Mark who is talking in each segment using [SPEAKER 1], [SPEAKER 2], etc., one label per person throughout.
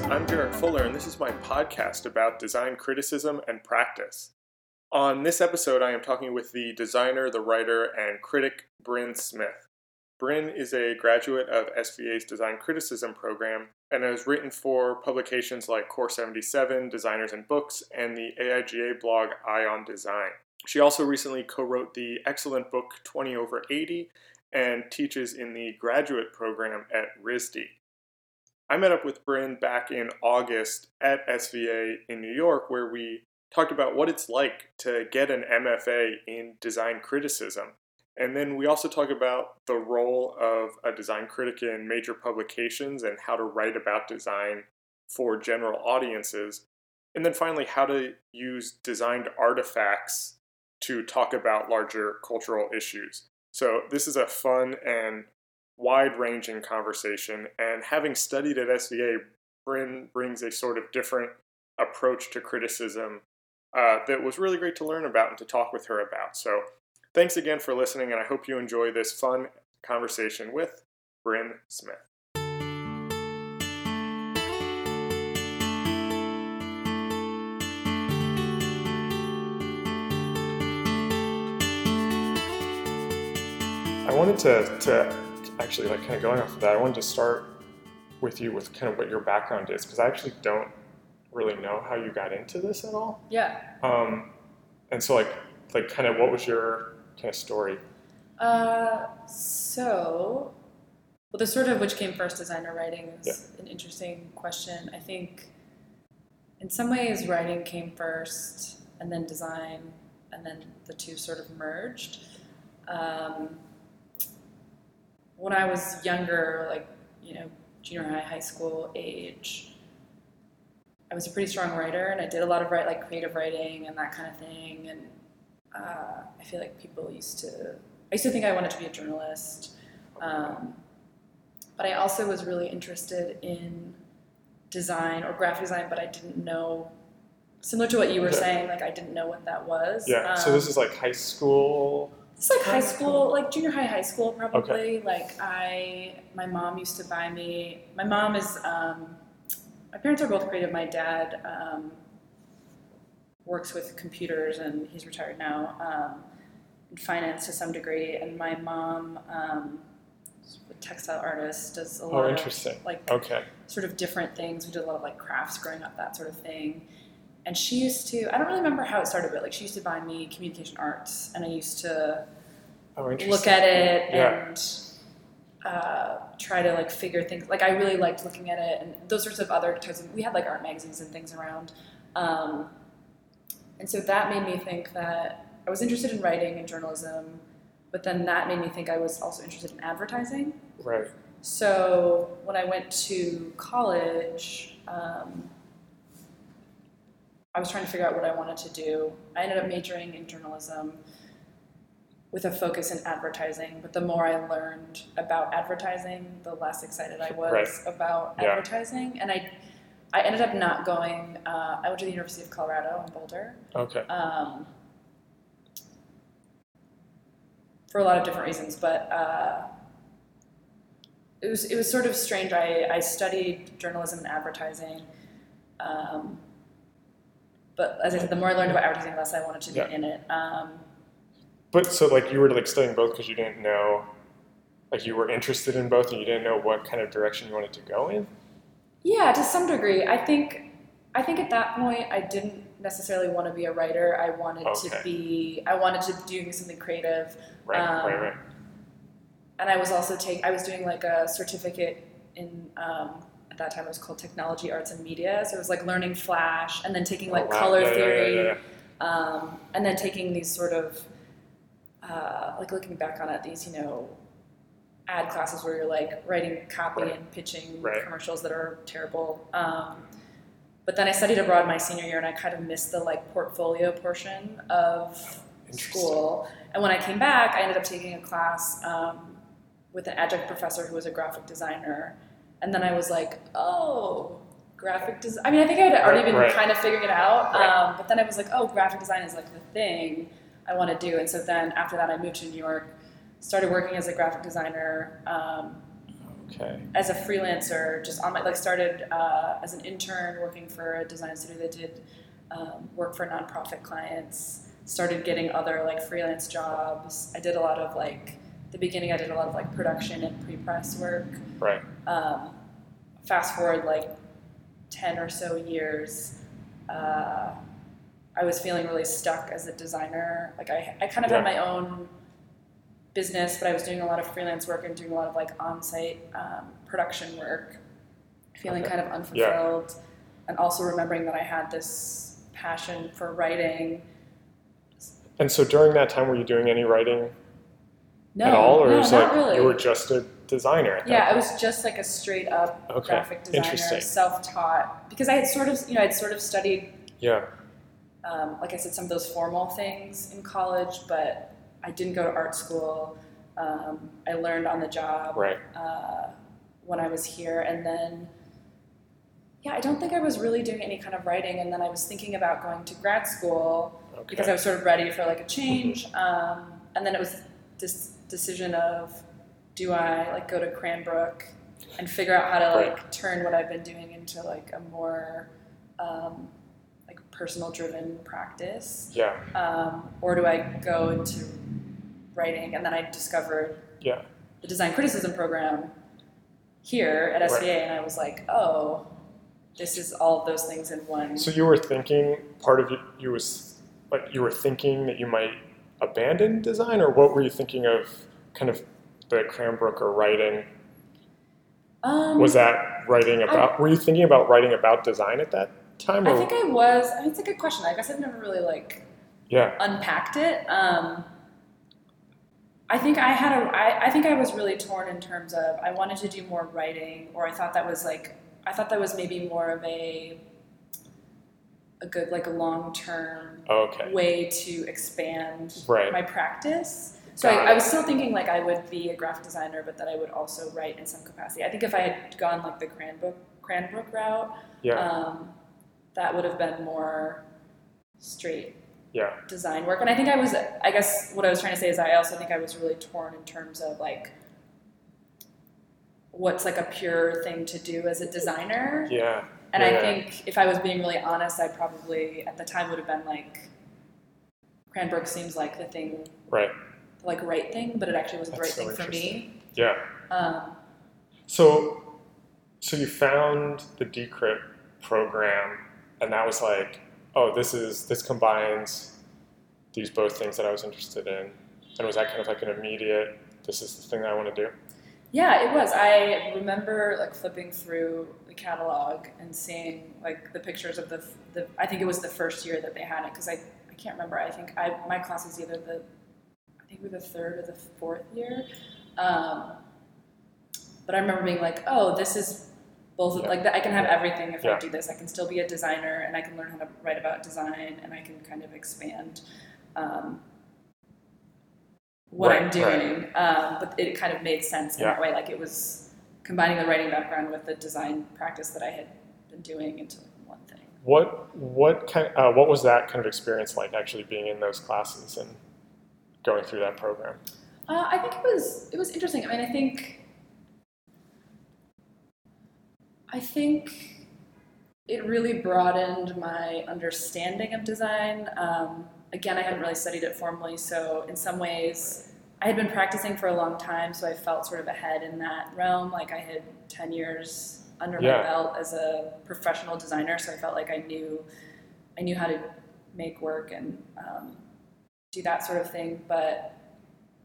[SPEAKER 1] I'm Derek Fuller, and this is my podcast about design criticism and practice. On this episode, I am talking with the designer, the writer, and critic Bryn Smith. Bryn is a graduate of SVA's design criticism program and has written for publications like Core 77, Designers and Books, and the AIGA blog Eye on Design. She also recently co wrote the excellent book 20 over 80 and teaches in the graduate program at RISD. I met up with Bryn back in August at SVA in New York, where we talked about what it's like to get an MFA in design criticism. And then we also talk about the role of a design critic in major publications and how to write about design for general audiences. And then finally, how to use designed artifacts to talk about larger cultural issues. So, this is a fun and wide ranging conversation. And having studied at SVA, Bryn brings a sort of different approach to criticism uh, that was really great to learn about and to talk with her about. So, thanks again for listening, and I hope you enjoy this fun conversation with Bryn Smith. I wanted to, to actually like kind of going off of that, I wanted to start with you with kind of what your background is because I actually don't really know how you got into this at all.
[SPEAKER 2] Yeah.
[SPEAKER 1] Um, and so like like kind of what was your kind of story?
[SPEAKER 2] Uh, so, well, the sort of which came first, designer writing, is yeah. an interesting question. I think in some ways writing came first, and then design, and then the two sort of merged. Um, when I was younger, like you know, junior high, high school age, I was a pretty strong writer, and I did a lot of write like creative writing and that kind of thing. And uh, I feel like people used to. I used to think I wanted to be a journalist, um, but I also was really interested in design or graphic design, but I didn't know. Similar to what you were saying, like I didn't know what that was.
[SPEAKER 1] Yeah. Um, so this is like high school
[SPEAKER 2] it's like high school, like junior high, high school, probably. Okay. Like I, my mom used to buy me. My mom is. Um, my parents are both creative. My dad um, works with computers, and he's retired now. Um, in finance to some degree, and my mom, um, a textile artist, does a lot
[SPEAKER 1] oh, interesting.
[SPEAKER 2] of like
[SPEAKER 1] okay.
[SPEAKER 2] sort of different things. We did a lot of like crafts growing up, that sort of thing and she used to i don't really remember how it started but like she used to buy me communication arts and i used to
[SPEAKER 1] oh,
[SPEAKER 2] look at it
[SPEAKER 1] yeah.
[SPEAKER 2] and uh, try to like figure things like i really liked looking at it and those sorts of other types of we had like art magazines and things around. Um, and so that made me think that i was interested in writing and journalism but then that made me think i was also interested in advertising.
[SPEAKER 1] Right.
[SPEAKER 2] So when i went to college um, I was trying to figure out what I wanted to do. I ended up majoring in journalism with a focus in advertising. But the more I learned about advertising, the less excited I was
[SPEAKER 1] right.
[SPEAKER 2] about
[SPEAKER 1] yeah.
[SPEAKER 2] advertising. And I, I ended up not going. Uh, I went to the University of Colorado in Boulder.
[SPEAKER 1] Okay.
[SPEAKER 2] Um, for a lot of different reasons, but uh, it was it was sort of strange. I, I studied journalism and advertising. Um, but as I said, the more I learned about advertising, the less I wanted to be
[SPEAKER 1] yeah.
[SPEAKER 2] in it. Um,
[SPEAKER 1] but so like you were like studying both because you didn't know, like you were interested in both and you didn't know what kind of direction you wanted to go in.
[SPEAKER 2] Yeah, to some degree. I think I think at that point I didn't necessarily want to be a writer. I wanted
[SPEAKER 1] okay.
[SPEAKER 2] to be. I wanted to do something creative.
[SPEAKER 1] Right, um, right, right.
[SPEAKER 2] And I was also take. I was doing like a certificate in um, at that time it was called Technology Arts and Media. So it was like learning Flash and then taking like
[SPEAKER 1] oh, wow.
[SPEAKER 2] color
[SPEAKER 1] yeah,
[SPEAKER 2] theory,
[SPEAKER 1] yeah,
[SPEAKER 2] yeah, um, and then taking these sort of uh, like looking back on it, these you know ad classes where you're like writing copy
[SPEAKER 1] right.
[SPEAKER 2] and pitching
[SPEAKER 1] right.
[SPEAKER 2] commercials that are terrible. Um, but then I studied abroad my senior year, and I kind of missed the like portfolio portion of school. And when I came back, I ended up taking a class um, with an adjunct professor who was a graphic designer and then I was like, oh, graphic design. I mean, I think I had already been
[SPEAKER 1] right.
[SPEAKER 2] kind of figuring it out,
[SPEAKER 1] right.
[SPEAKER 2] um, but then I was like, oh, graphic design is like the thing I want to do. And so then after that, I moved to New York, started working as a graphic designer. Um,
[SPEAKER 1] Okay.
[SPEAKER 2] as a freelancer, just on my like started uh, as an intern working for a design studio that did um, work for nonprofit clients. Started getting other like freelance jobs. I did a lot of like the beginning. I did a lot of like production and pre-press work.
[SPEAKER 1] Right.
[SPEAKER 2] Um, fast forward like ten or so years. Uh, I was feeling really stuck as a designer. Like I, I kind of had my own business, but I was doing a lot of freelance work and doing a lot of like on-site um, production work, feeling
[SPEAKER 1] Okay.
[SPEAKER 2] kind of unfulfilled, and also remembering that I had this passion for writing.
[SPEAKER 1] And so during that time, were you doing any writing
[SPEAKER 2] No,
[SPEAKER 1] at all, or
[SPEAKER 2] no,
[SPEAKER 1] it was like
[SPEAKER 2] really.
[SPEAKER 1] you were just a designer
[SPEAKER 2] yeah, I was just like a straight up
[SPEAKER 1] Okay,
[SPEAKER 2] graphic designer, self-taught, because I had sort of, you know, I'd sort of studied
[SPEAKER 1] Yeah.
[SPEAKER 2] um, like I said, some of those formal things in college, but I didn't go to art school. Um, I learned on the job
[SPEAKER 1] Right.
[SPEAKER 2] uh, when I was here, and then yeah, I don't think I was really doing any kind of writing. And then I was thinking about going to grad school
[SPEAKER 1] Okay.
[SPEAKER 2] because I was sort of ready for like a change. Um, and then it was this decision of do I like go to Cranbrook and figure out how to like
[SPEAKER 1] Right.
[SPEAKER 2] turn what I've been doing into like a more um, like personal driven practice,
[SPEAKER 1] yeah.
[SPEAKER 2] um, or do I go into writing? And then I discovered
[SPEAKER 1] Yeah.
[SPEAKER 2] the design criticism program here at SVA,
[SPEAKER 1] Right.
[SPEAKER 2] and I was like, oh, this is all of those things in one.
[SPEAKER 1] So you were thinking part of you was like you were thinking that you might abandon design, or what were you thinking of? Kind of the Cranbrook or writing
[SPEAKER 2] um,
[SPEAKER 1] was that writing about? were you thinking about writing about design at that time? Or
[SPEAKER 2] I think I was. I mean, it's a good question. I guess I've never really like
[SPEAKER 1] yeah.
[SPEAKER 2] unpacked it. Um, I think I had a. I, I think I was really torn in terms of I wanted to do more writing, or I thought that was like I thought that was maybe more of a a good like a long term
[SPEAKER 1] Okay.
[SPEAKER 2] way to expand
[SPEAKER 1] Right.
[SPEAKER 2] my practice. So I, I was still thinking like I would be a graphic designer, but that I would also write in some capacity. I think if I had gone like the Cranbrook Cranbrook route,
[SPEAKER 1] Yeah.
[SPEAKER 2] um, that would have been more straight
[SPEAKER 1] yeah.
[SPEAKER 2] design work. And I think I was, I guess what I was trying to say is I also think I was really torn in terms of like what's like a pure thing to do as a designer.
[SPEAKER 1] Yeah.
[SPEAKER 2] And
[SPEAKER 1] yeah,
[SPEAKER 2] I think if I was being really honest, I probably at the time would have been like, Cranbrook seems like the thing,
[SPEAKER 1] Right.
[SPEAKER 2] The, like right thing, but it actually wasn't the right
[SPEAKER 1] so
[SPEAKER 2] thing for me.
[SPEAKER 1] Yeah.
[SPEAKER 2] Um,
[SPEAKER 1] So, so you found the D-Crit program, and that was like, oh, this is this combines these both things that I was interested in, and was that kind of like an immediate, this is the thing that I want to do?
[SPEAKER 2] Yeah, it was. I remember like flipping through the catalog and seeing like the pictures of the, the I think it was the first year that they had it because I, I can't remember. I think I my class was either the I think we were the third or the fourth year. Um, but I remember being like, oh, this is both
[SPEAKER 1] Yeah.
[SPEAKER 2] like. I can have everything if
[SPEAKER 1] Yeah.
[SPEAKER 2] I do this. I can still be a designer and I can learn how to write about design and I can kind of expand. Um, what I'm
[SPEAKER 1] Right, right.
[SPEAKER 2] doing, um, but it kind of made sense in that way. Like it was combining the writing background with the design practice that I had been doing into one thing.
[SPEAKER 1] What what kind uh, what was that kind of experience like actually being in those classes and going through that program?
[SPEAKER 2] Uh, I think it was it was interesting. I mean, I think I think it really broadened my understanding of design. Um, again, I hadn't really studied it formally, so in some ways, I had been practicing for a long time, so I felt sort of ahead in that realm. Like I had ten years under
[SPEAKER 1] Yeah.
[SPEAKER 2] my belt as a professional designer, so I felt like I knew I knew how to make work and um, do that sort of thing. But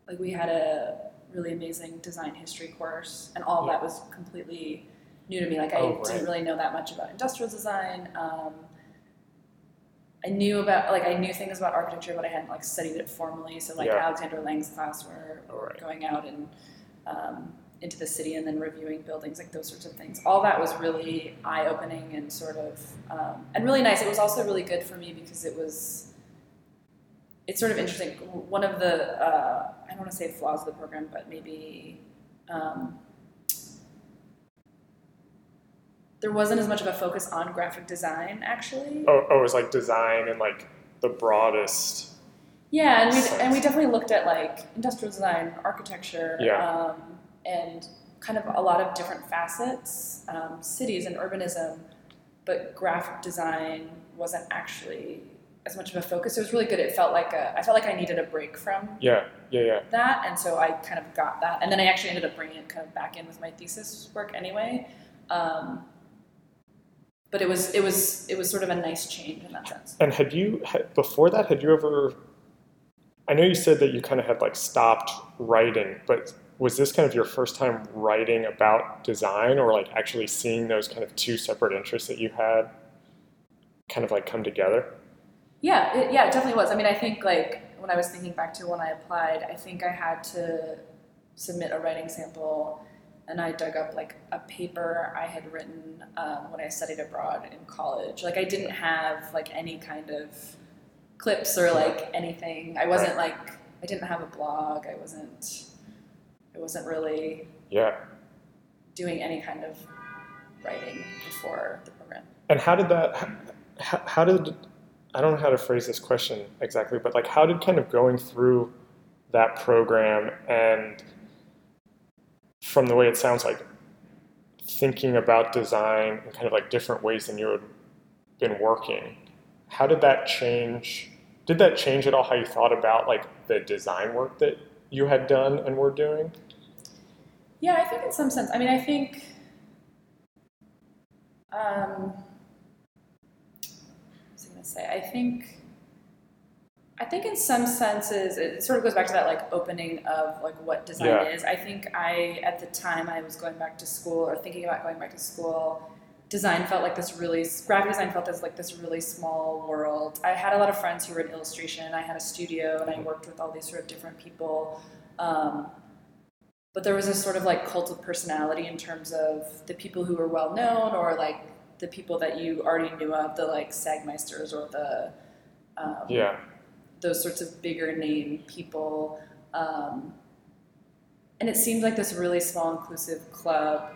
[SPEAKER 2] like we had a really amazing design history course, and all of that was completely new to me. Like I
[SPEAKER 1] Oh, right.
[SPEAKER 2] didn't really know that much about industrial design. Um, I knew about like I knew things about architecture, but I hadn't like studied it formally. So like
[SPEAKER 1] Yeah.
[SPEAKER 2] Alexandra Lange's class, where
[SPEAKER 1] right.
[SPEAKER 2] going out and um, into the city and then reviewing buildings, like those sorts of things. All that was really eye opening and sort of um, and really nice. It was also really good for me because it was it's sort of interesting. One of the uh, I don't want to say flaws of the program, but maybe um, there wasn't as much of a focus on graphic design actually.
[SPEAKER 1] Oh, oh, it was like design and like the broadest.
[SPEAKER 2] Yeah, and we and we definitely looked at like industrial design, architecture,
[SPEAKER 1] Yeah.
[SPEAKER 2] um, and kind of a lot of different facets, um, cities and urbanism, but graphic design wasn't actually as much of a focus. It was really good. It felt like a, I felt like I needed a break from
[SPEAKER 1] Yeah, yeah, yeah.
[SPEAKER 2] that, and so I kind of got that. And then I actually ended up bringing it kind of back in with my thesis work anyway. Um, but it was it was it was sort of a nice change in that sense.
[SPEAKER 1] And had you before that? Had you ever? I know you said that you kind of had like stopped writing, but was this kind of your first time writing about design, or like actually seeing those kind of two separate interests that you had, kind of like come together?
[SPEAKER 2] Yeah, it, yeah, it definitely was. I mean, I think like when I was thinking back to when I applied, I think I had to submit a writing sample, and I dug up like a paper I had written um, when I studied abroad in college. Like I didn't have like any kind of clips or like anything. I wasn't like I didn't have a blog. I wasn't. I wasn't really
[SPEAKER 1] Yeah.
[SPEAKER 2] doing any kind of writing before the program.
[SPEAKER 1] And how did that? How, how did? I don't know how to phrase this question exactly, but like, how did kind of going through that program and from the way it sounds like thinking about design in kind of like different ways than you had been working, how did that change? Did that change at all how you thought about like the design work that you had done and were doing?
[SPEAKER 2] Yeah, I think in some sense. I mean, I think. Um, what was I going to say? I think. I think in some senses it sort of goes back to that like opening of like what design
[SPEAKER 1] Yeah.
[SPEAKER 2] is. I think I at the time I was going back to school or thinking about going back to school, design felt like this really graphic design felt as like this really small world. I had a lot of friends who were in illustration. I had a studio and I worked with all these sort of different people. Um, but there was a sort of like cult of personality in terms of the people who were well known or like the people that you already knew of, the like Sagmeisters or the um,
[SPEAKER 1] Yeah.
[SPEAKER 2] those sorts of bigger name people. Um, and it seemed like this really small, inclusive club.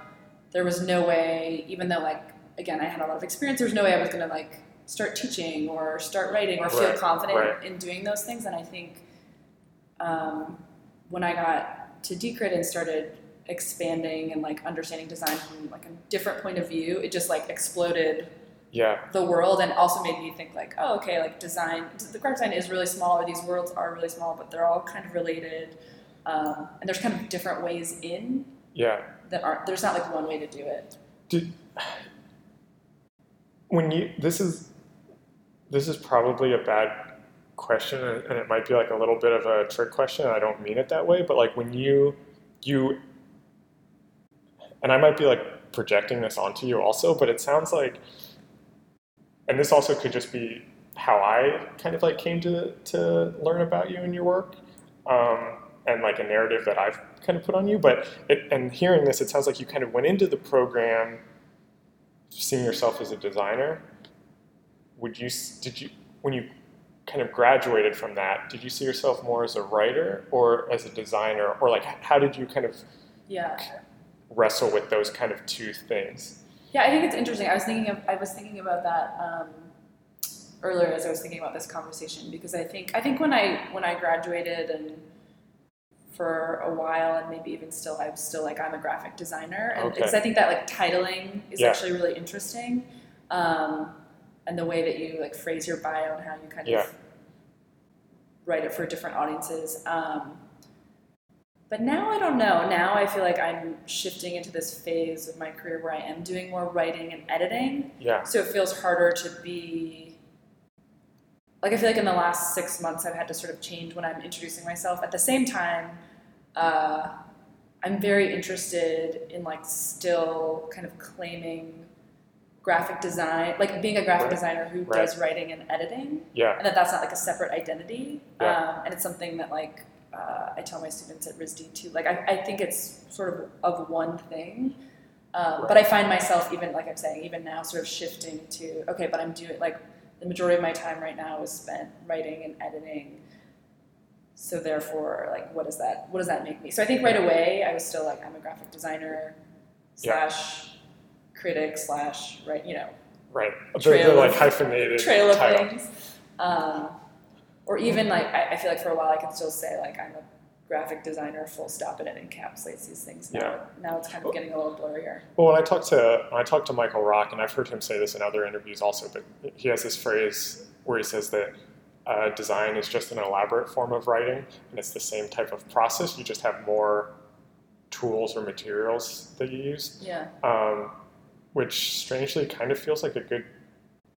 [SPEAKER 2] There was no way, even though, like, again, I had a lot of experience, there was no way I was going to, like, start teaching or start writing or feel
[SPEAKER 1] Right,
[SPEAKER 2] confident
[SPEAKER 1] right.
[SPEAKER 2] in doing those things. And I think um, when I got to D-Crit and started expanding and, like, understanding design from, like, a different point of view, it just, like, exploded
[SPEAKER 1] Yeah.
[SPEAKER 2] the world and also made me think like oh okay like design the graphic design is really small or these worlds are really small but they're all kind of related um, and there's kind of different ways in
[SPEAKER 1] Yeah.
[SPEAKER 2] that aren't there's not like one way to do it
[SPEAKER 1] Did when you this is this is probably a bad question and and it might be like a little bit of a trick question I don't mean it that way but like when you you and I might be like projecting this onto you also but it sounds like and this also could just be how I kind of like came to to learn about you and your work um, and like a narrative that I've kind of put on you but it, and hearing this it sounds like you kind of went into the program seeing yourself as a designer. Would you did you when you kind of graduated from that did you see yourself more as a writer or as a designer? Or like how did you kind of
[SPEAKER 2] yeah
[SPEAKER 1] wrestle with those kind of two things
[SPEAKER 2] yeah i think it's interesting i was thinking of i was thinking about that um, earlier as i was thinking about this conversation because i think i think when i when i graduated and for a while and maybe even still I'm still like i'm a graphic designer and
[SPEAKER 1] Okay.
[SPEAKER 2] because i think that like titling is
[SPEAKER 1] Yeah.
[SPEAKER 2] actually really interesting um, and the way that you like phrase your bio and how you kind
[SPEAKER 1] Yeah.
[SPEAKER 2] of write it for different audiences um, but now i don't know now i feel like i'm shifting into this phase of my career where i am doing more writing and editing
[SPEAKER 1] yeah
[SPEAKER 2] so it feels harder to be like I feel like in the last six months I've had to sort of change when I'm introducing myself. At the same time, uh, I'm very interested in like still kind of claiming graphic design, like being a graphic
[SPEAKER 1] Right.
[SPEAKER 2] designer who
[SPEAKER 1] Right.
[SPEAKER 2] does writing and editing,
[SPEAKER 1] yeah
[SPEAKER 2] and that that's not like a separate identity.
[SPEAKER 1] Yeah.
[SPEAKER 2] Um, and it's something that like uh, I tell my students at RISD too. Like I, I think it's sort of of one thing. Um, But I find myself even like I'm saying even now sort of shifting to okay, but I'm doing like the majority of my time right now is spent writing and editing. So therefore, like what does that what does that make me? So I think right away I was still like I'm a graphic designer
[SPEAKER 1] Yeah.
[SPEAKER 2] slash critic slash right you know
[SPEAKER 1] right a
[SPEAKER 2] Trail
[SPEAKER 1] the like hyphenated
[SPEAKER 2] trail of
[SPEAKER 1] title
[SPEAKER 2] things. Um, or even like I, I feel like for a while I can still say like I'm a graphic designer full stop and it encapsulates these things. Now,
[SPEAKER 1] Yeah.
[SPEAKER 2] now it's kind of getting a little blurrier.
[SPEAKER 1] Well, when I talked to when I talked to Michael Rock, and I've heard him say this in other interviews also, but he has this phrase where he says that uh, design is just an elaborate form of writing, and it's the same type of process. You just have more tools or materials that you use,
[SPEAKER 2] Yeah.
[SPEAKER 1] um, which strangely kind of feels like a good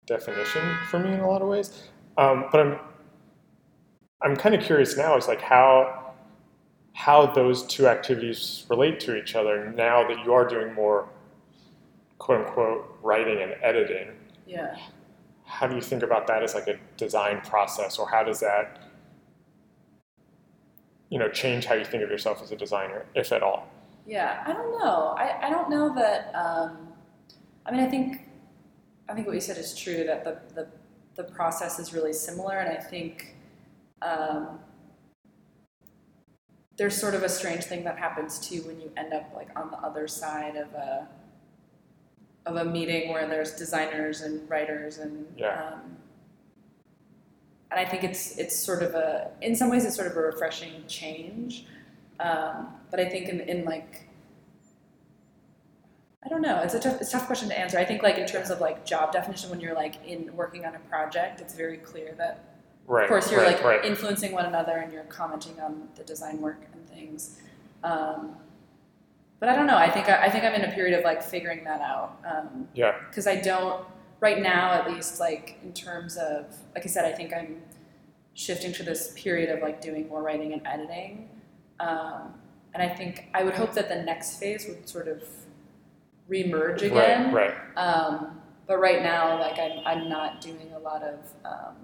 [SPEAKER 1] definition for me in a lot of ways. Um, but I'm I'm kind of curious now. Is like how how those two activities relate to each other now that you are doing more quote unquote writing and editing.
[SPEAKER 2] Yeah.
[SPEAKER 1] How do you think about that as like a design process, or how does that you know change how you think of yourself as a designer, if at all?
[SPEAKER 2] Yeah, I don't know. I, I don't know that. Um, I mean, I think I think what you said is true that the the, the process is really similar, and I think um, there's sort of a strange thing that happens too when you end up like on the other side of a of a meeting where there's designers and writers and
[SPEAKER 1] Yeah.
[SPEAKER 2] um, and I think it's it's sort of a in some ways it's sort of a refreshing change. Um, but I think in, in like I don't know. It's a tough, it's a tough question to answer. I think like in terms of like job definition, when you're like in working on a project, it's very clear that
[SPEAKER 1] Right.
[SPEAKER 2] of course you're
[SPEAKER 1] right,
[SPEAKER 2] like
[SPEAKER 1] right.
[SPEAKER 2] influencing one another and you're commenting on the design work and things. Um, but I don't know. I think I, I think I'm in a period of like figuring that out. Um,
[SPEAKER 1] yeah.
[SPEAKER 2] because I don't right now at least like in terms of like I said I think I'm shifting to this period of like doing more writing and editing um, and I think I would hope that the next phase would sort of remerge again
[SPEAKER 1] Right. Right.
[SPEAKER 2] um, but right now like I'm, I'm not doing a lot of um,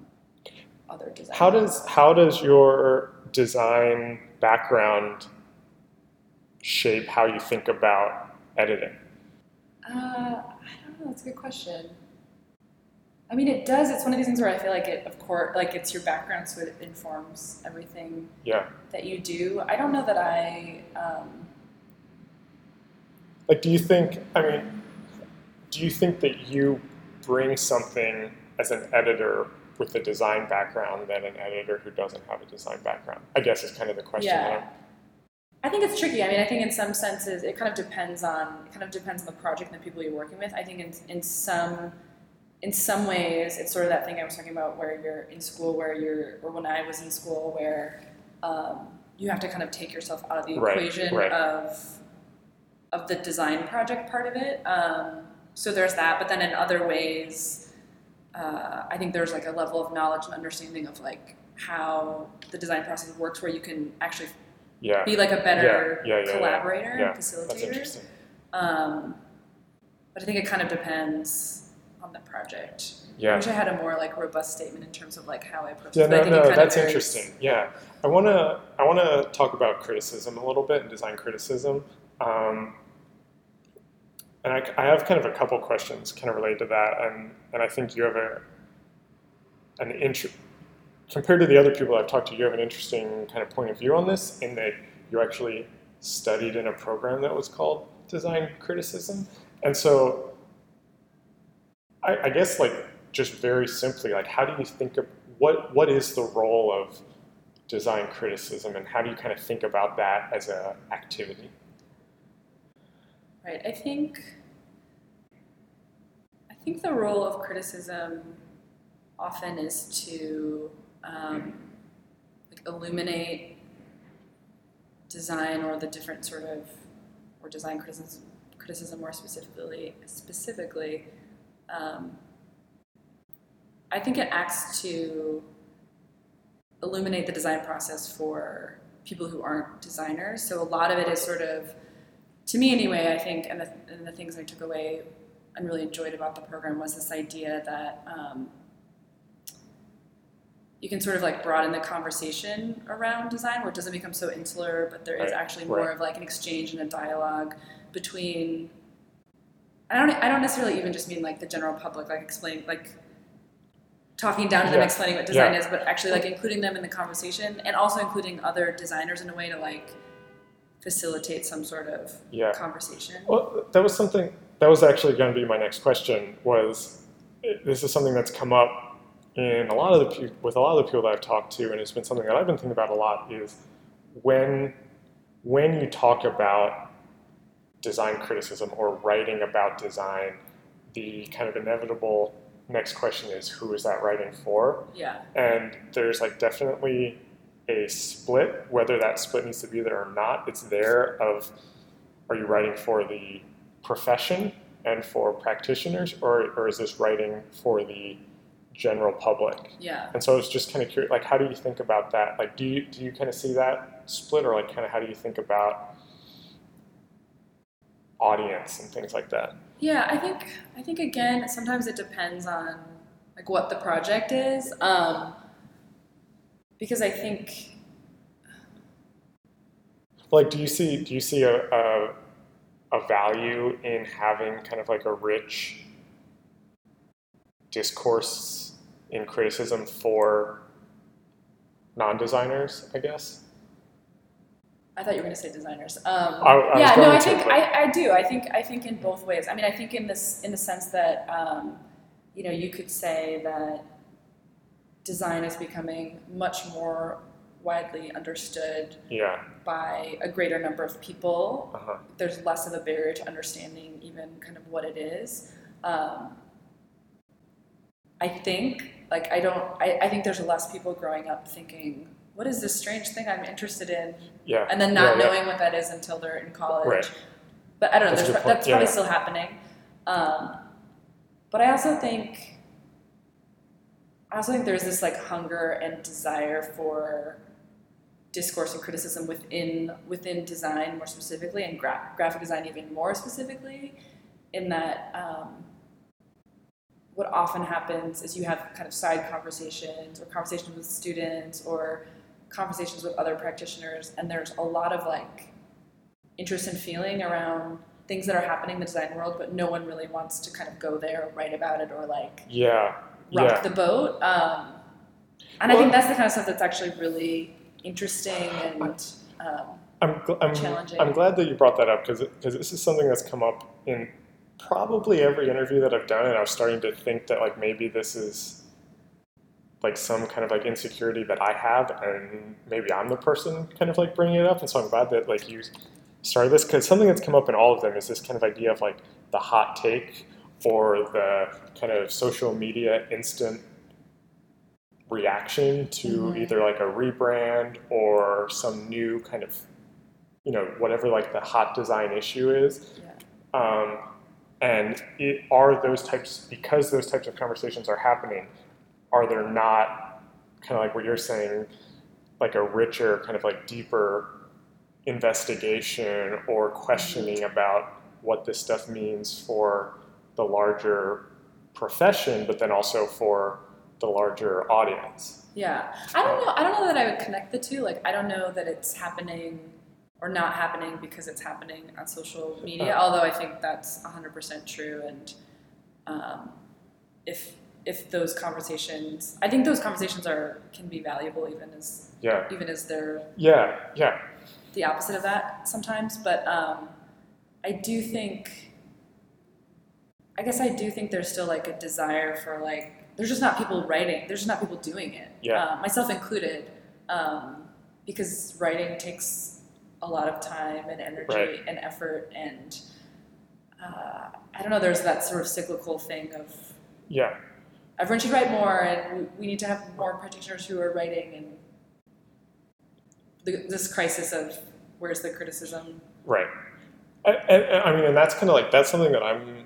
[SPEAKER 2] other design
[SPEAKER 1] How does how does your design background shape how you think about editing?
[SPEAKER 2] Uh, I don't know. That's a good question. I mean, it does. It's one of these things where I feel like it, of course, like it's your background, so it informs everything
[SPEAKER 1] Yeah.
[SPEAKER 2] that you do. I don't know that I. Um,
[SPEAKER 1] Like, do you think? I mean, do you think that you bring something as an editor with a design background than an editor who doesn't have a design background? I guess is kind of the question.
[SPEAKER 2] Yeah. I think it's tricky. I mean, I think in some senses it kind of depends on it kind of depends on the project and the people you're working with. I think in in some in some ways it's sort of that thing I was talking about where you're in school where you're or when I was in school where um, you have to kind of take yourself out of the
[SPEAKER 1] Right,
[SPEAKER 2] equation
[SPEAKER 1] right.
[SPEAKER 2] of of the design project part of it. Um, so there's that, but then in other ways, uh, I think there's like a level of knowledge and understanding of like how the design process works, where you can actually
[SPEAKER 1] Yeah.
[SPEAKER 2] be like a better
[SPEAKER 1] Yeah, yeah,
[SPEAKER 2] collaborator and
[SPEAKER 1] That's
[SPEAKER 2] facilitator.
[SPEAKER 1] interesting.
[SPEAKER 2] Um, but I think it kind of depends on the project.
[SPEAKER 1] Yeah.
[SPEAKER 2] I wish I had a more like robust statement in terms of like how I approach
[SPEAKER 1] Yeah,
[SPEAKER 2] it. but I
[SPEAKER 1] no, no, that's interesting. Yeah, I wanna, I wanna talk about criticism a little bit and design criticism. Um, and I, I have kind of a couple questions kind of related to that, and and I think you have a an int- compared to the other people I've talked to, you have an interesting kind of point of view on this in that you actually studied in a program that was called design criticism, and so I, I guess like just very simply, like how do you think of what what is the role of design criticism, and how do you kind of think about that as a activity?
[SPEAKER 2] Right. I think I think the role of criticism often is to um, like illuminate design or the different sort of or design criticism criticism more specifically specifically um, I think it acts to illuminate the design process for people who aren't designers. So a lot of it is sort of to me anyway, I think, and the, and the things I took away and really enjoyed about the program was this idea that um, you can sort of like broaden the conversation around design where it doesn't become so insular, but there is
[SPEAKER 1] Right,
[SPEAKER 2] actually more
[SPEAKER 1] right.
[SPEAKER 2] of like an exchange and a dialogue between. I don't. I don't necessarily even just mean like the general public, like explaining, like talking down to them,
[SPEAKER 1] Yeah,
[SPEAKER 2] explaining what design
[SPEAKER 1] yeah.
[SPEAKER 2] is, but actually like including them in the conversation and also including other designers in a way to like facilitate some sort of
[SPEAKER 1] Yeah.
[SPEAKER 2] conversation.
[SPEAKER 1] Well, that was something that was actually going to be my next question. Was this is something that's come up in a lot of the pe- with a lot of the people that I've talked to, and it's been something that I've been thinking about a lot. Is when when you talk about design criticism or writing about design, the kind of inevitable next question is who is that writing for?
[SPEAKER 2] Yeah.
[SPEAKER 1] And there's like definitely a split, whether that split needs to be there or not. It's there of are you writing for the profession and for practitioners, or, or is this writing for the general public?
[SPEAKER 2] Yeah.
[SPEAKER 1] And so I was just kind of curious, like, how do you think about that? Like, do you do you kind of see that split, or like, kind of how do you think about audience and things like that?
[SPEAKER 2] Yeah, I think I think again, sometimes it depends on like what the project is, um, because I think
[SPEAKER 1] like do you see do you see a, a a value in having kind of like a rich discourse in criticism for non-designers, I guess.
[SPEAKER 2] I thought you were going to say designers. Um,
[SPEAKER 1] I- I
[SPEAKER 2] yeah, no, I think I, I do. I think I think in both ways. I mean, I think in this in the sense that um, you know you could say that design is becoming much more widely understood
[SPEAKER 1] Yeah.
[SPEAKER 2] by a greater number of people.
[SPEAKER 1] Uh-huh.
[SPEAKER 2] There's less of a barrier to understanding even kind of what it is. Um, I think like I don't. I, I think there's less people growing up thinking. What is this strange thing I'm interested in?
[SPEAKER 1] Yeah.
[SPEAKER 2] and then not
[SPEAKER 1] Yeah, yeah.
[SPEAKER 2] knowing what that is until they're in college.
[SPEAKER 1] Right.
[SPEAKER 2] But I don't know.
[SPEAKER 1] That's
[SPEAKER 2] that's probably
[SPEAKER 1] yeah.
[SPEAKER 2] still happening. Um, but I also think, I also think there's this like hunger and desire for discourse and criticism within within design more specifically, and gra- graphic design even more specifically. In that, um, what often happens is you have kind of side conversations or conversations with students or conversations with other practitioners and there's a lot of like interest and feeling around things that are happening in the design world but no one really wants to kind of go there or write about it or like
[SPEAKER 1] Yeah.
[SPEAKER 2] Rock
[SPEAKER 1] Yeah.
[SPEAKER 2] the boat um, and i think that's the kind of stuff that's actually really interesting and um,
[SPEAKER 1] I'm, gl- I'm,
[SPEAKER 2] challenging.
[SPEAKER 1] I'm glad that you brought that up because this is something that's come up in probably every interview that I've done, and I was starting to think that like maybe this is like some kind of like insecurity that I have, and maybe I'm the person kind of like bringing it up, and so I'm glad that like you started this because something that's come up in all of them is this kind of idea of like the hot take or the kind of social media instant reaction to
[SPEAKER 2] Mhm.
[SPEAKER 1] either like a rebrand or some new kind of you know whatever like the hot design issue is.
[SPEAKER 2] Yeah.
[SPEAKER 1] Um, and it are those types because those types of conversations are happening are there not kind of like what you're saying like a richer kind of like deeper investigation or questioning about what this stuff means for the larger profession but then also for the larger audience
[SPEAKER 2] Yeah, I don't know. I don't know that I would connect the two. Like, I don't know that it's happening or not happening because it's happening on social media.
[SPEAKER 1] Uh.
[SPEAKER 2] Although I think that's 100% true. And um, if if those conversations, I think those conversations are can be valuable even as
[SPEAKER 1] yeah
[SPEAKER 2] even as they're
[SPEAKER 1] yeah yeah
[SPEAKER 2] the opposite of that sometimes. But um, I do think, I guess I do think there's still like a desire for like, there's just not people writing, there's just not people doing it,
[SPEAKER 1] Yeah.
[SPEAKER 2] uh, myself included, um, because writing takes a lot of time and energy
[SPEAKER 1] Right.
[SPEAKER 2] and effort and uh, I don't know. There's that sort of cyclical thing of
[SPEAKER 1] yeah
[SPEAKER 2] everyone should write more, and we, need to have more practitioners who are writing, and the, this crisis of where's the criticism
[SPEAKER 1] Right. And, and, I mean, and that's kind of like that's something that I'm.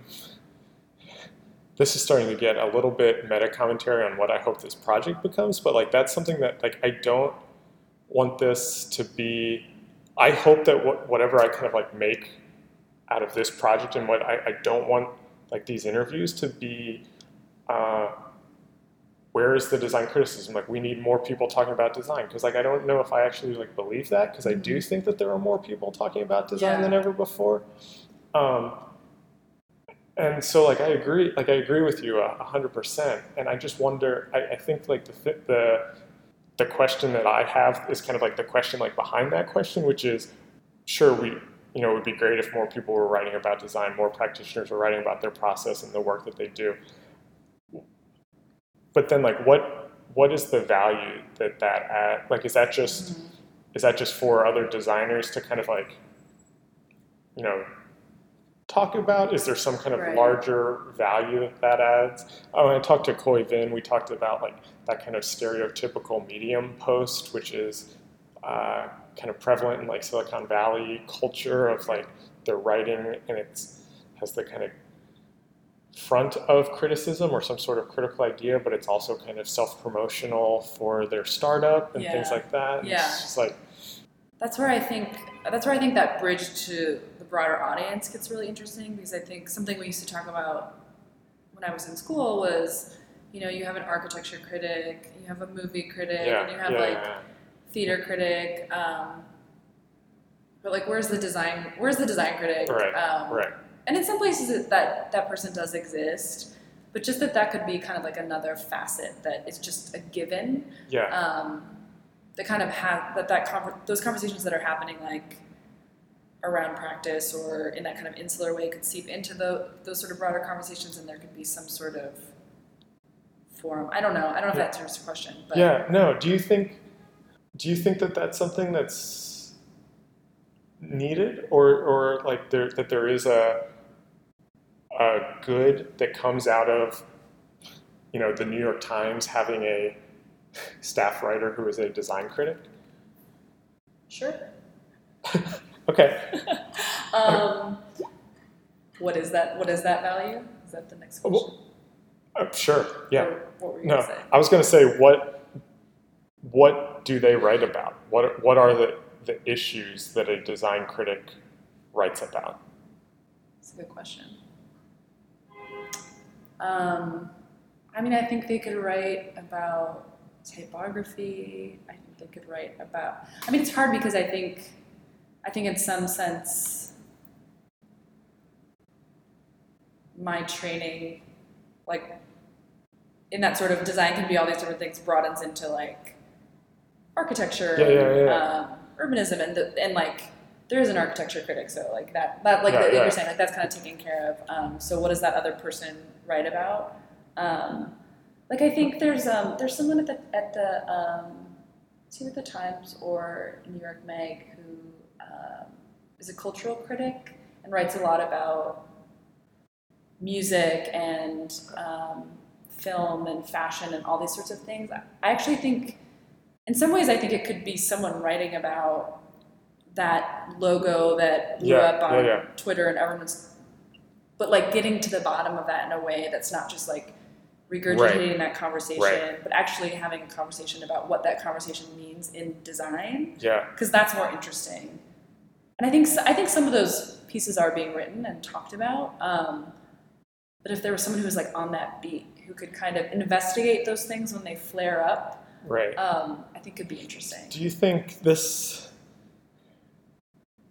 [SPEAKER 1] This is starting to get a little bit meta commentary on what I hope this project becomes, but like that's something that like I don't want this to be. I hope that wh- whatever I kind of like make out of this project and what I, I don't want like these interviews to be. Uh, where is the design criticism? Like we need more people talking about design because like I don't know if I actually like believe that because I do think that there are more people talking about design
[SPEAKER 2] Yeah.
[SPEAKER 1] than ever before. Um, and so like I agree, like I agree with you a hundred percent. And I just wonder, I, I think like the the the question that I have is kind of like the question like behind that question, which is sure we you know it would be great if more people were writing about design, more practitioners were writing about their process and the work that they do but then like what what is the value that that add like is that just mm-hmm. is that just for other designers to kind of like, you know, talk about? Is there some kind of
[SPEAKER 2] Right.
[SPEAKER 1] larger value that that adds? Oh, I talked to Khoi Vinh, we talked about like that kind of stereotypical medium post, which is uh, kind of prevalent in like Silicon Valley culture of like their writing and it's has the kind of front of criticism or some sort of critical idea, but it's also kind of self-promotional for their startup and things like that. And
[SPEAKER 2] Yeah.
[SPEAKER 1] It's just like
[SPEAKER 2] That's where I think that's where I think that bridge to the broader audience gets really interesting because I think something we used to talk about when I was in school was, you know, you have an architecture critic, you have a movie critic,
[SPEAKER 1] yeah,
[SPEAKER 2] and you have
[SPEAKER 1] yeah,
[SPEAKER 2] like
[SPEAKER 1] yeah,
[SPEAKER 2] theater critic. Um, but like, where's the design? Where's the design critic?
[SPEAKER 1] Right,
[SPEAKER 2] Um,
[SPEAKER 1] right.
[SPEAKER 2] And in some places, it, that that person does exist, but just that that could be kind of like another facet that is just a given.
[SPEAKER 1] Yeah,
[SPEAKER 2] Um, that kind of have that that conver- those conversations that are happening like around practice or in that kind of insular way could seep into the those sort of broader conversations, and there could be some sort of forum. I don't know. I don't know if
[SPEAKER 1] Yeah.
[SPEAKER 2] that answers the question, but
[SPEAKER 1] yeah. No, do you think do you think that that's something that's needed or or like there that there is a a good that comes out of you know the New York Times having a staff writer who is a design critic?
[SPEAKER 2] sure.
[SPEAKER 1] Okay.
[SPEAKER 2] um, what is that? What is that value? Is that the next question?
[SPEAKER 1] Well, Uh, sure. Yeah.
[SPEAKER 2] Or what were you
[SPEAKER 1] No? I was going to say what what do they write about? What what are the the issues that a design critic writes about?
[SPEAKER 2] That's a good question. Um, I mean, I think they could write about typography. I think they could write about. I mean, it's hard because I think, I think in some sense, my training, like, in that sort of design can be all these different things broadens into like architecture,
[SPEAKER 1] Yeah, yeah, yeah.
[SPEAKER 2] Um, urbanism, and the, and like there is an architecture critic, so like that, that like
[SPEAKER 1] Yeah,
[SPEAKER 2] that
[SPEAKER 1] yeah.
[SPEAKER 2] you're saying, like that's kind of taken care of. Um, so what does that other person write about? Um, like I think there's um, there's someone at the at the um, it's either the Times or New York Mag who um, is a cultural critic and writes a lot about music and um, film and fashion and all these sorts of things. I actually think, in some ways, I think it could be someone writing about that logo that blew
[SPEAKER 1] Yeah,
[SPEAKER 2] up on
[SPEAKER 1] yeah, yeah.
[SPEAKER 2] Twitter and everyone's, but like getting to the bottom of that in a way that's not just like regurgitating that conversation,
[SPEAKER 1] Right.
[SPEAKER 2] but actually having a conversation about what that conversation means in design
[SPEAKER 1] Yeah.
[SPEAKER 2] because that's more interesting. And I think s- I think some of those pieces are being written and talked about. Um, but if there was someone who was like on that beat, who could kind of investigate those things when they flare up,
[SPEAKER 1] Right.
[SPEAKER 2] um, I think could be interesting.
[SPEAKER 1] Do you think this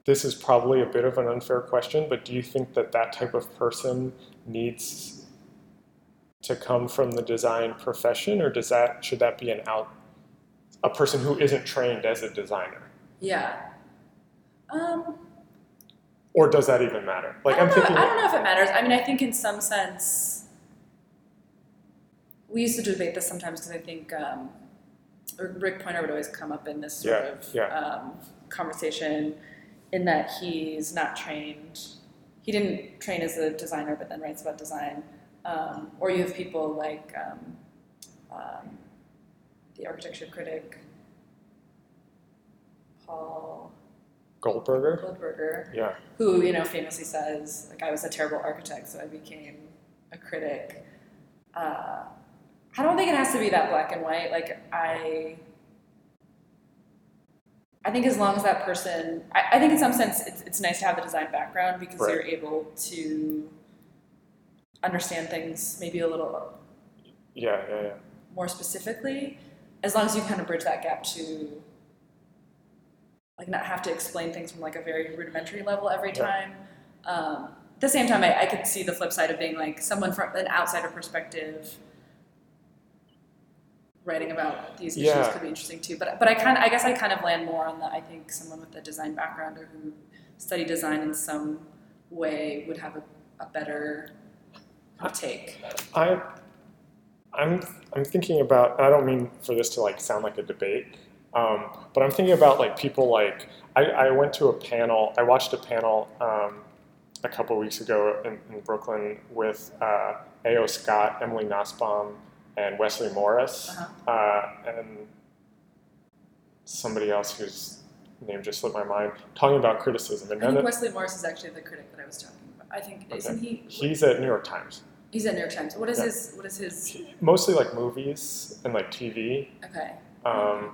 [SPEAKER 1] this is probably a bit of an unfair question, but do you think that that type of person needs to come from the design profession, or does that should that be an out a person who isn't trained as a designer,
[SPEAKER 2] Yeah. Um,
[SPEAKER 1] or does that even matter? Like
[SPEAKER 2] I
[SPEAKER 1] I'm
[SPEAKER 2] don't know,
[SPEAKER 1] thinking,
[SPEAKER 2] I don't know if it matters. I mean, I think in some sense, we used to debate this sometimes because I think um, Rick Poynor would always come up in this sort
[SPEAKER 1] Yeah,
[SPEAKER 2] of
[SPEAKER 1] yeah.
[SPEAKER 2] Um, conversation in that he's not trained. He didn't train as a designer, but then writes about design. Um, or you have people like um, um, the architecture critic Paul
[SPEAKER 1] Goldberger.
[SPEAKER 2] Goldberger,
[SPEAKER 1] Yeah.
[SPEAKER 2] who you know famously says like I was a terrible architect, so I became a critic. Uh, I don't think it has to be that black and white. Like I, I think as long as that person, I, I think in some sense it's, it's nice to have the design background because
[SPEAKER 1] Right.
[SPEAKER 2] you're able to understand things maybe a little
[SPEAKER 1] Yeah. Yeah. Yeah.
[SPEAKER 2] more specifically, as long as you kind of bridge that gap to like not have to explain things from like a very rudimentary level every
[SPEAKER 1] Yeah.
[SPEAKER 2] time. Um, at the same time, I, I could see the flip side of being like someone from an outsider perspective writing about these issues
[SPEAKER 1] Yeah.
[SPEAKER 2] could be interesting too. But but I kind I guess I kind of land more on the I think someone with a design background or who studied design in some way would have a, a better take.
[SPEAKER 1] I, I'm, I'm thinking about. I don't mean for this to like sound like a debate, Um, but I'm thinking about like people like I, I went to a panel. I watched a panel um, a couple weeks ago in, in Brooklyn with uh, A.O. Scott, Emily Nussbaum, and Wesley Morris,
[SPEAKER 2] Uh-huh.
[SPEAKER 1] uh, and somebody else whose name just slipped my mind, talking about criticism. And
[SPEAKER 2] I think Wesley Morris is actually the critic that I was talking about. I think isn't he?
[SPEAKER 1] he's at New York Times.
[SPEAKER 2] He's at New York Times. What is
[SPEAKER 1] Yeah.
[SPEAKER 2] his? What is his?
[SPEAKER 1] Mostly like movies and like TV.
[SPEAKER 2] Okay.
[SPEAKER 1] Um,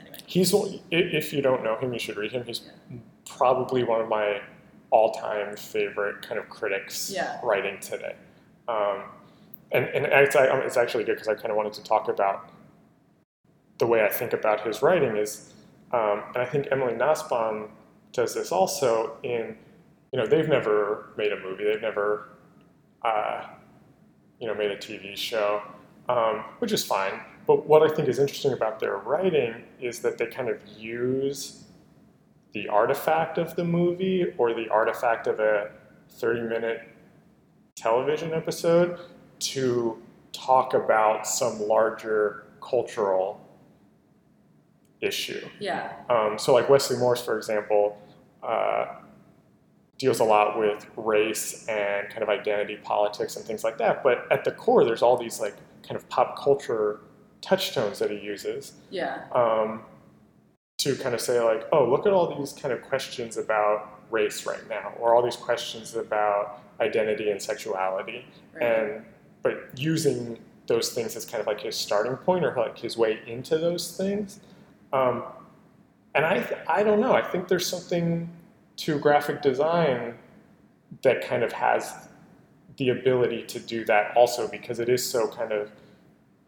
[SPEAKER 2] Anyway.
[SPEAKER 1] He's if you don't know him, you should read him. He's probably one of my all-time favorite kind of critics
[SPEAKER 2] Yeah.
[SPEAKER 1] writing today. Um, and and it's, it's actually good because I kind of wanted to talk about the way I think about his writing is, um, and I think Emily Nussbaum does this also in, you know, they've never made a movie, they've never, uh, you know, made a TV show, um, which is fine. But what I think is interesting about their writing is that they kind of use the artifact of the movie or the artifact of a 30 minute television episode to talk about some larger cultural issue.
[SPEAKER 2] Yeah.
[SPEAKER 1] Um, so, like Wesley Morris, for example, uh, deals a lot with race and kind of identity politics and things like that. But at the core, there's all these like kind of pop culture touchstones that he uses
[SPEAKER 2] Yeah.
[SPEAKER 1] um, to kind of say like, oh, look at all these kind of questions about race right now, or all these questions about identity and sexuality,
[SPEAKER 2] Right.
[SPEAKER 1] and but using those things as kind of like his starting point or like his way into those things. Um, and I, I don't know. I think there's something to graphic design that kind of has the ability to do that also because it is so kind of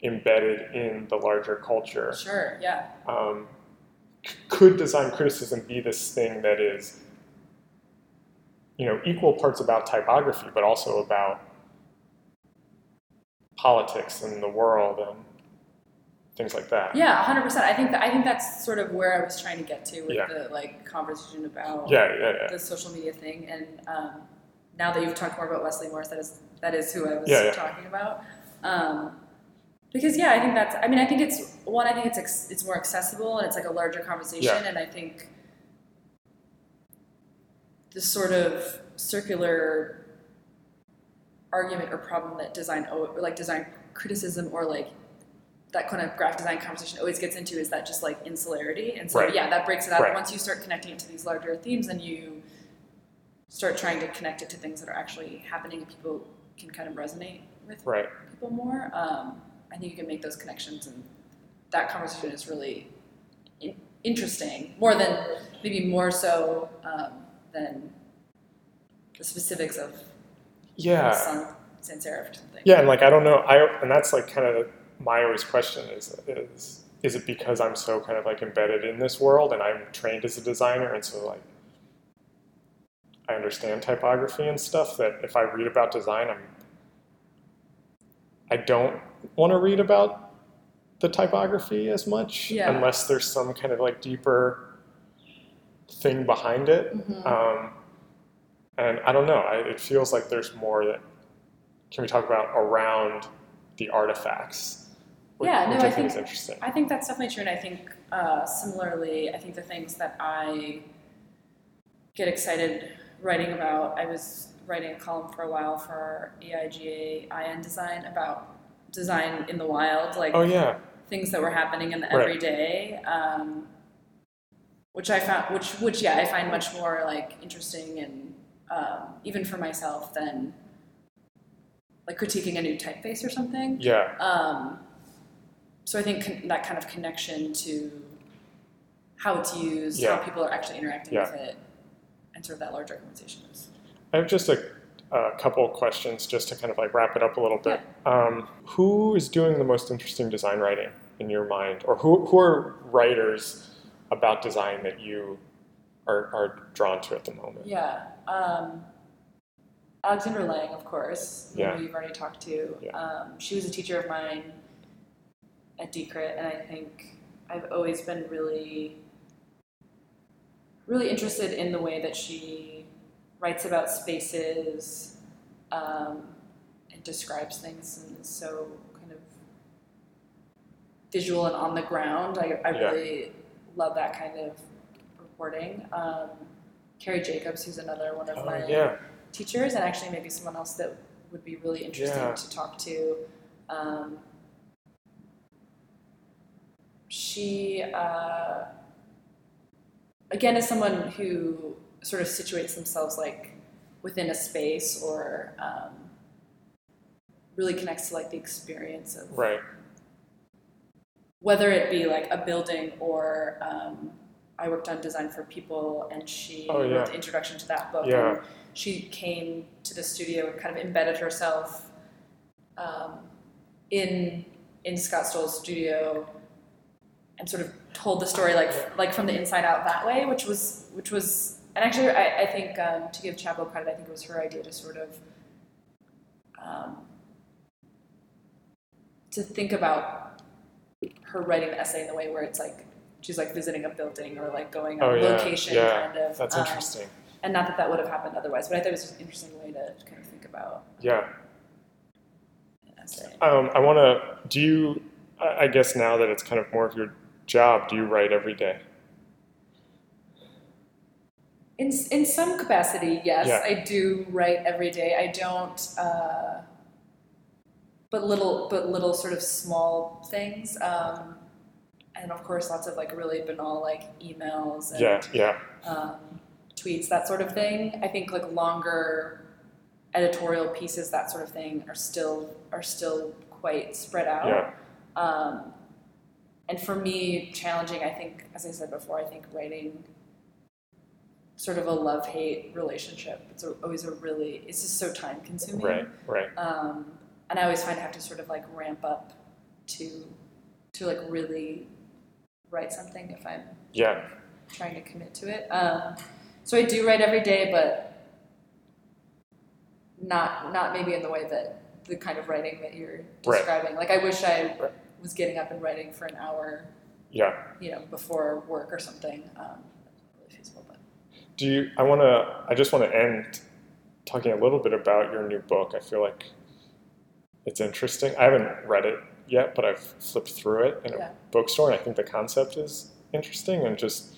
[SPEAKER 1] embedded in the larger culture
[SPEAKER 2] Sure. Yeah.
[SPEAKER 1] um, c- could design criticism be this thing that is you know equal parts about typography but also about politics and the world and things like that
[SPEAKER 2] Yeah. hundred percent. I think that I think that's sort of where I was trying to get to with
[SPEAKER 1] Yeah.
[SPEAKER 2] the like conversation about
[SPEAKER 1] yeah yeah, yeah.
[SPEAKER 2] the social media thing. And um, now that you've talked more about Wesley Morris, that is that is who I was
[SPEAKER 1] Yeah,
[SPEAKER 2] talking about. Um, because yeah, I think that's. I mean, I think it's one. I think it's ex- it's more accessible and it's like a larger conversation. And I think this sort of circular argument or problem that design like design criticism or like that kind of graphic design conversation always gets into is that just like insularity and so
[SPEAKER 1] Right.
[SPEAKER 2] yeah that breaks it out.
[SPEAKER 1] Right.
[SPEAKER 2] once you start connecting it to these larger themes and you start trying to connect it to things that are actually happening and people can kind of resonate with
[SPEAKER 1] right
[SPEAKER 2] people more um, i think you can make those connections and that conversation is really in- interesting more than maybe more so um, than the specifics of
[SPEAKER 1] yeah
[SPEAKER 2] San, sans serif or something
[SPEAKER 1] yeah and like i don't know i and that's like kind of my always question is is is it because i'm so kind of like embedded in this world and i'm trained as a designer and so like i understand typography and stuff that if i read about design i'm i don't want to read about the typography as much
[SPEAKER 2] Yeah.
[SPEAKER 1] unless there's some kind of like deeper thing behind it
[SPEAKER 2] Mhm.
[SPEAKER 1] um, and I don't know. I, it feels like there's more that can we talk about around the artifacts,
[SPEAKER 2] Yeah, no,
[SPEAKER 1] I, think,
[SPEAKER 2] think-
[SPEAKER 1] interesting.
[SPEAKER 2] I think that's definitely true, and I think uh, similarly, I think the things that I get excited writing about, I was writing a column for a while for EIGA IN Design about design in the wild, like
[SPEAKER 1] oh yeah,
[SPEAKER 2] things that were happening in the
[SPEAKER 1] Right.
[SPEAKER 2] everyday, um, which I found, which which yeah, I find much more like interesting and um, even for myself than like critiquing a new typeface or something.
[SPEAKER 1] yeah,
[SPEAKER 2] Um, so I think con- that kind of connection to how it's used,
[SPEAKER 1] Yeah.
[SPEAKER 2] how people are actually interacting
[SPEAKER 1] Yeah.
[SPEAKER 2] with it, and sort of that larger conversation is.
[SPEAKER 1] I have just a, a couple of questions just to kind of like wrap it up a little bit. Um, who is doing the most interesting design writing in your mind, or who who are writers about design that you are, are drawn to at the moment?
[SPEAKER 2] Yeah. Um, Alexandra Lange, of course, who
[SPEAKER 1] Yeah.
[SPEAKER 2] you've already talked to.
[SPEAKER 1] Yeah.
[SPEAKER 2] Um, she was a teacher of mine at D-Crit, and I think I've always been really, really interested in the way that she writes about spaces um, and describes things and is so kind of visual and on the ground. I, I
[SPEAKER 1] Yeah.
[SPEAKER 2] really love that kind of reporting. Um, Karrie Jacobs, who's another one of
[SPEAKER 1] Oh,
[SPEAKER 2] my
[SPEAKER 1] yeah.
[SPEAKER 2] teachers, and actually maybe someone else that would be really interesting
[SPEAKER 1] Yeah.
[SPEAKER 2] to talk to. Um, she, uh, again, is someone who sort of situates themselves like within a space or um, really connects to like the experience of
[SPEAKER 1] Right.
[SPEAKER 2] whether it be like a building or um, I worked on design for people, and she
[SPEAKER 1] Oh, yeah.
[SPEAKER 2] wrote the introduction to that book.
[SPEAKER 1] Yeah.
[SPEAKER 2] And she came to the studio and kind of embedded herself um, in in Scott Stowell's studio and sort of told the story like like from the inside out that way, which was which was and actually I, I think um, to give Chappell credit, I think it was her idea to sort of um, to think about her writing the essay in the way where it's like she's like visiting a building or like going on
[SPEAKER 1] Oh, yeah.
[SPEAKER 2] location
[SPEAKER 1] Yeah.
[SPEAKER 2] kind of
[SPEAKER 1] That's
[SPEAKER 2] um,
[SPEAKER 1] interesting.
[SPEAKER 2] and not that that would have happened otherwise but i thought it was just an interesting way to kind of think about
[SPEAKER 1] Yeah. Um, I want to. Do you? I guess now that it's kind of more of your job, do you write every day?
[SPEAKER 2] in, in some capacity yes
[SPEAKER 1] Yeah.
[SPEAKER 2] i do write every day i don't uh, but little but little sort of small things um, and of course lots of like really banal like emails and
[SPEAKER 1] Yeah. Yeah.
[SPEAKER 2] um, tweets, that sort of thing. I think like longer editorial pieces, that sort of thing, are still are still quite spread out.
[SPEAKER 1] Yeah.
[SPEAKER 2] Um, and for me, challenging. I think, as I said before, I think writing sort of a love hate relationship. It's always a really. It's just so time consuming.
[SPEAKER 1] Right. Right.
[SPEAKER 2] Um, and I always find I have to sort of like ramp up to to like really write something if I'm
[SPEAKER 1] Yeah.
[SPEAKER 2] trying to commit to it. Um, so I do write every day, but not not maybe in the way that the kind of writing that you're
[SPEAKER 1] Right.
[SPEAKER 2] describing. Like I wish I
[SPEAKER 1] Right.
[SPEAKER 2] Was getting up and writing for an hour,
[SPEAKER 1] Yeah.
[SPEAKER 2] you know, before work or something. Um, really feasible, but
[SPEAKER 1] Do you? I want to. I just want to end talking a little bit about your new book. I feel like it's interesting. I haven't read it yet, but I've flipped through it in a
[SPEAKER 2] Yeah.
[SPEAKER 1] bookstore, and I think the concept is interesting. And just,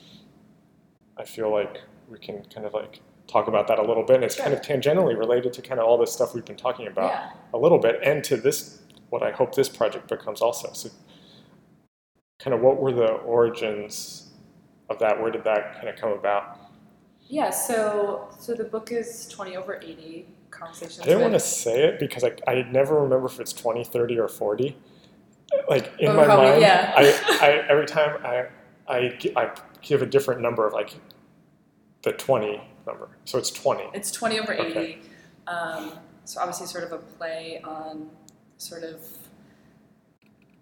[SPEAKER 1] I feel like we can kind of like talk about that a little bit. And it's kind of tangentially related to kind of all this stuff we've been talking about
[SPEAKER 2] yeah.
[SPEAKER 1] a little bit, and to this, what I hope this project becomes also. So, kind of, what were the origins of that? Where did that kind of come about?
[SPEAKER 2] Yeah, so so the book is 20 over 80 conversations
[SPEAKER 1] I didn't want to say it because I, I never remember if it's 20, 30, or 40. Like in
[SPEAKER 2] Oh,
[SPEAKER 1] my
[SPEAKER 2] probably,
[SPEAKER 1] mind,
[SPEAKER 2] yeah.
[SPEAKER 1] I, I every time I, I I give a different number of like the 20 number. So it's 20.
[SPEAKER 2] It's 20 over 80.
[SPEAKER 1] Okay.
[SPEAKER 2] Um, so obviously sort of a play on sort of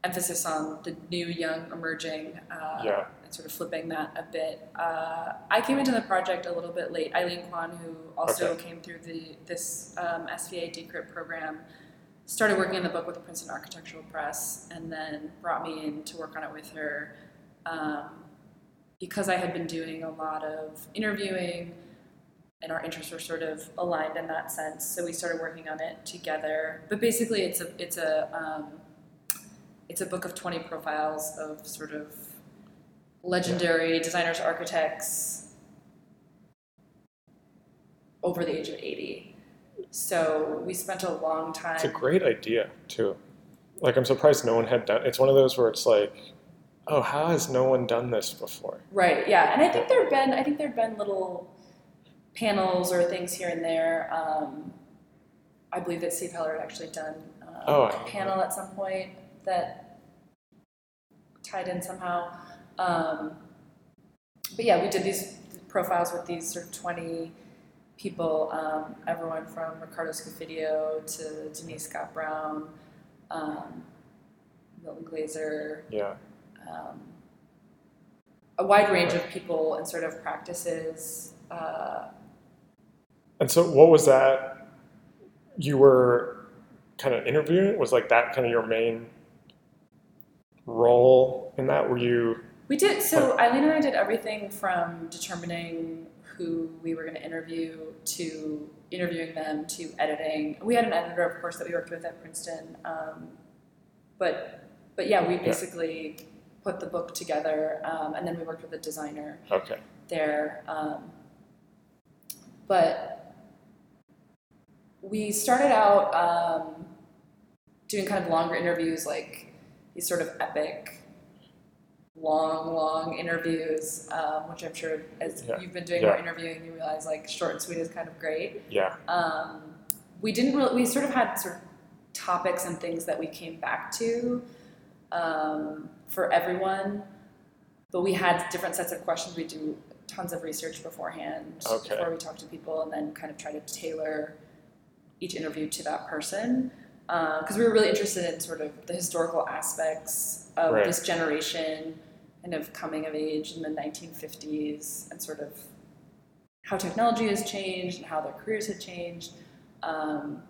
[SPEAKER 2] emphasis on the new, young, emerging, uh,
[SPEAKER 1] Yeah.
[SPEAKER 2] and sort of flipping that a bit. Uh, I came into the project a little bit late. Aileen Kwun, who also
[SPEAKER 1] Okay.
[SPEAKER 2] came through the this um, SVA D-Crit program, started working on the book with the Princeton Architectural Press, and then brought me in to work on it with her. Um, because I had been doing a lot of interviewing, and our interests were sort of aligned in that sense. So we started working on it together. But basically, it's a it's a um, it's a book of twenty profiles of sort of legendary designers, architects over the age of eighty. So we spent a long time.
[SPEAKER 1] It's a great idea too. Like I'm surprised no one had done. It's one of those where it's like, oh, how has no one done this before?
[SPEAKER 2] Right. Yeah, and I think there've been I think there've been little panels or things here and there. Um, I believe that Steve Heller had actually done um,
[SPEAKER 1] Oh, I
[SPEAKER 2] panel at some point that tied in somehow. Um, but yeah, we did these profiles with these sort of twenty people. Um, everyone from Ricardo Scofidio to Denise Scott Brown, um, Milton Glaser,
[SPEAKER 1] Yeah.
[SPEAKER 2] um, a wide range of people and sort of practices. Uh,
[SPEAKER 1] And so, what was that? You were kind of interviewing. Was like that kind of your main role in that? Were you?
[SPEAKER 2] we did so. Aileen and I did everything from determining who we were going to interview to interviewing them to editing. We had an editor, of course, that we worked with at Princeton. Um, but but yeah, we basically put the book together, um, and then we worked with a designer
[SPEAKER 1] Okay.
[SPEAKER 2] there. Um, but we started out um, doing kind of longer interviews, like these sort of epic, long, long interviews, um, which I'm sure as
[SPEAKER 1] Yeah.
[SPEAKER 2] you've been doing
[SPEAKER 1] Yeah.
[SPEAKER 2] more interviewing, you realize like short and sweet is kind of great.
[SPEAKER 1] Yeah.
[SPEAKER 2] Um, we didn't really, we sort of had sort of topics and things that we came back to um, for everyone, but we had different sets of questions. We do tons of research beforehand
[SPEAKER 1] Okay.
[SPEAKER 2] before we talk to people, and then kind of try to tailor each interview to that person. Because we were really interested in sort of the historical aspects of
[SPEAKER 1] Right.
[SPEAKER 2] this generation, kind of coming of age in the 1950s, and sort of how technology has changed and how their careers had changed, um,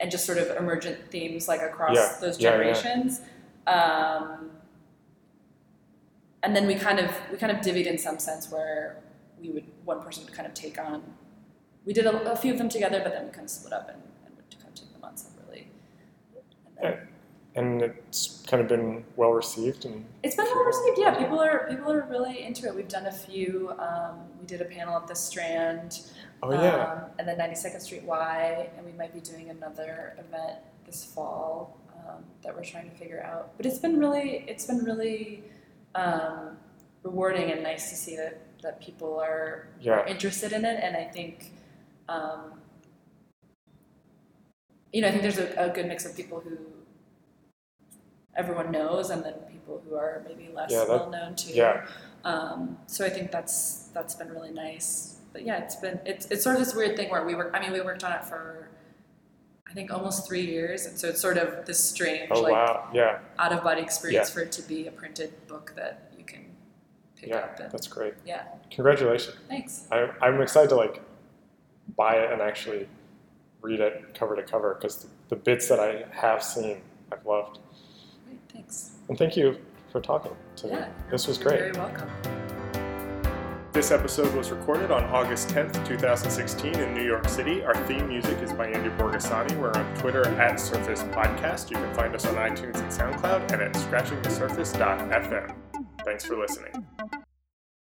[SPEAKER 2] and just sort of emergent themes like across
[SPEAKER 1] Yeah,
[SPEAKER 2] those
[SPEAKER 1] yeah, yeah.
[SPEAKER 2] generations. Um, and then we kind of we kind of divvied in some sense where we would one person would kind of take on. We did a, a few of them together, but then we kind of split up and, and would kind of take them on separately. And then,
[SPEAKER 1] And it's kind of been well received and
[SPEAKER 2] It's been well received. Yeah, people are people are really into it. We've done a few. Um, we did a panel at the Strand,
[SPEAKER 1] oh yeah.
[SPEAKER 2] um, and then 92nd Street Y, and we might be doing another event this fall um, that we're trying to figure out. But it's been really it's been really um, rewarding and nice to see that that people are,
[SPEAKER 1] Yeah.
[SPEAKER 2] are interested in it, and I think. Um, you know, I think there's a, a good mix of people who everyone knows, and then people who are maybe less
[SPEAKER 1] Yeah, that-
[SPEAKER 2] well known too.
[SPEAKER 1] Yeah.
[SPEAKER 2] Um, so I think that's that's been really nice. But yeah, it's been it's it's sort of this weird thing where we work. I mean, we worked on it for I think almost three years, and so it's sort of this strange
[SPEAKER 1] Oh
[SPEAKER 2] like
[SPEAKER 1] wow. Yeah.
[SPEAKER 2] out of body experience
[SPEAKER 1] Yeah.
[SPEAKER 2] for it to be a printed book that you can pick
[SPEAKER 1] Yeah.
[SPEAKER 2] up. And,
[SPEAKER 1] That's great.
[SPEAKER 2] yeah,
[SPEAKER 1] Congratulations.
[SPEAKER 2] thanks.
[SPEAKER 1] I, I'm excited to like buy it and actually read it cover to cover because the, the bits that I have seen I've loved.
[SPEAKER 2] Great, thanks.
[SPEAKER 1] And thank you for talking to me. This was great.
[SPEAKER 2] You're
[SPEAKER 1] great.
[SPEAKER 2] Very welcome.
[SPEAKER 1] This episode was recorded on August 10th, 2016 in New York City. Our theme music is by Andy Borgasani. We're on Twitter at Surface Podcast. You can find us on iTunes and SoundCloud and at scratchingthesurface.fm. Thanks for listening.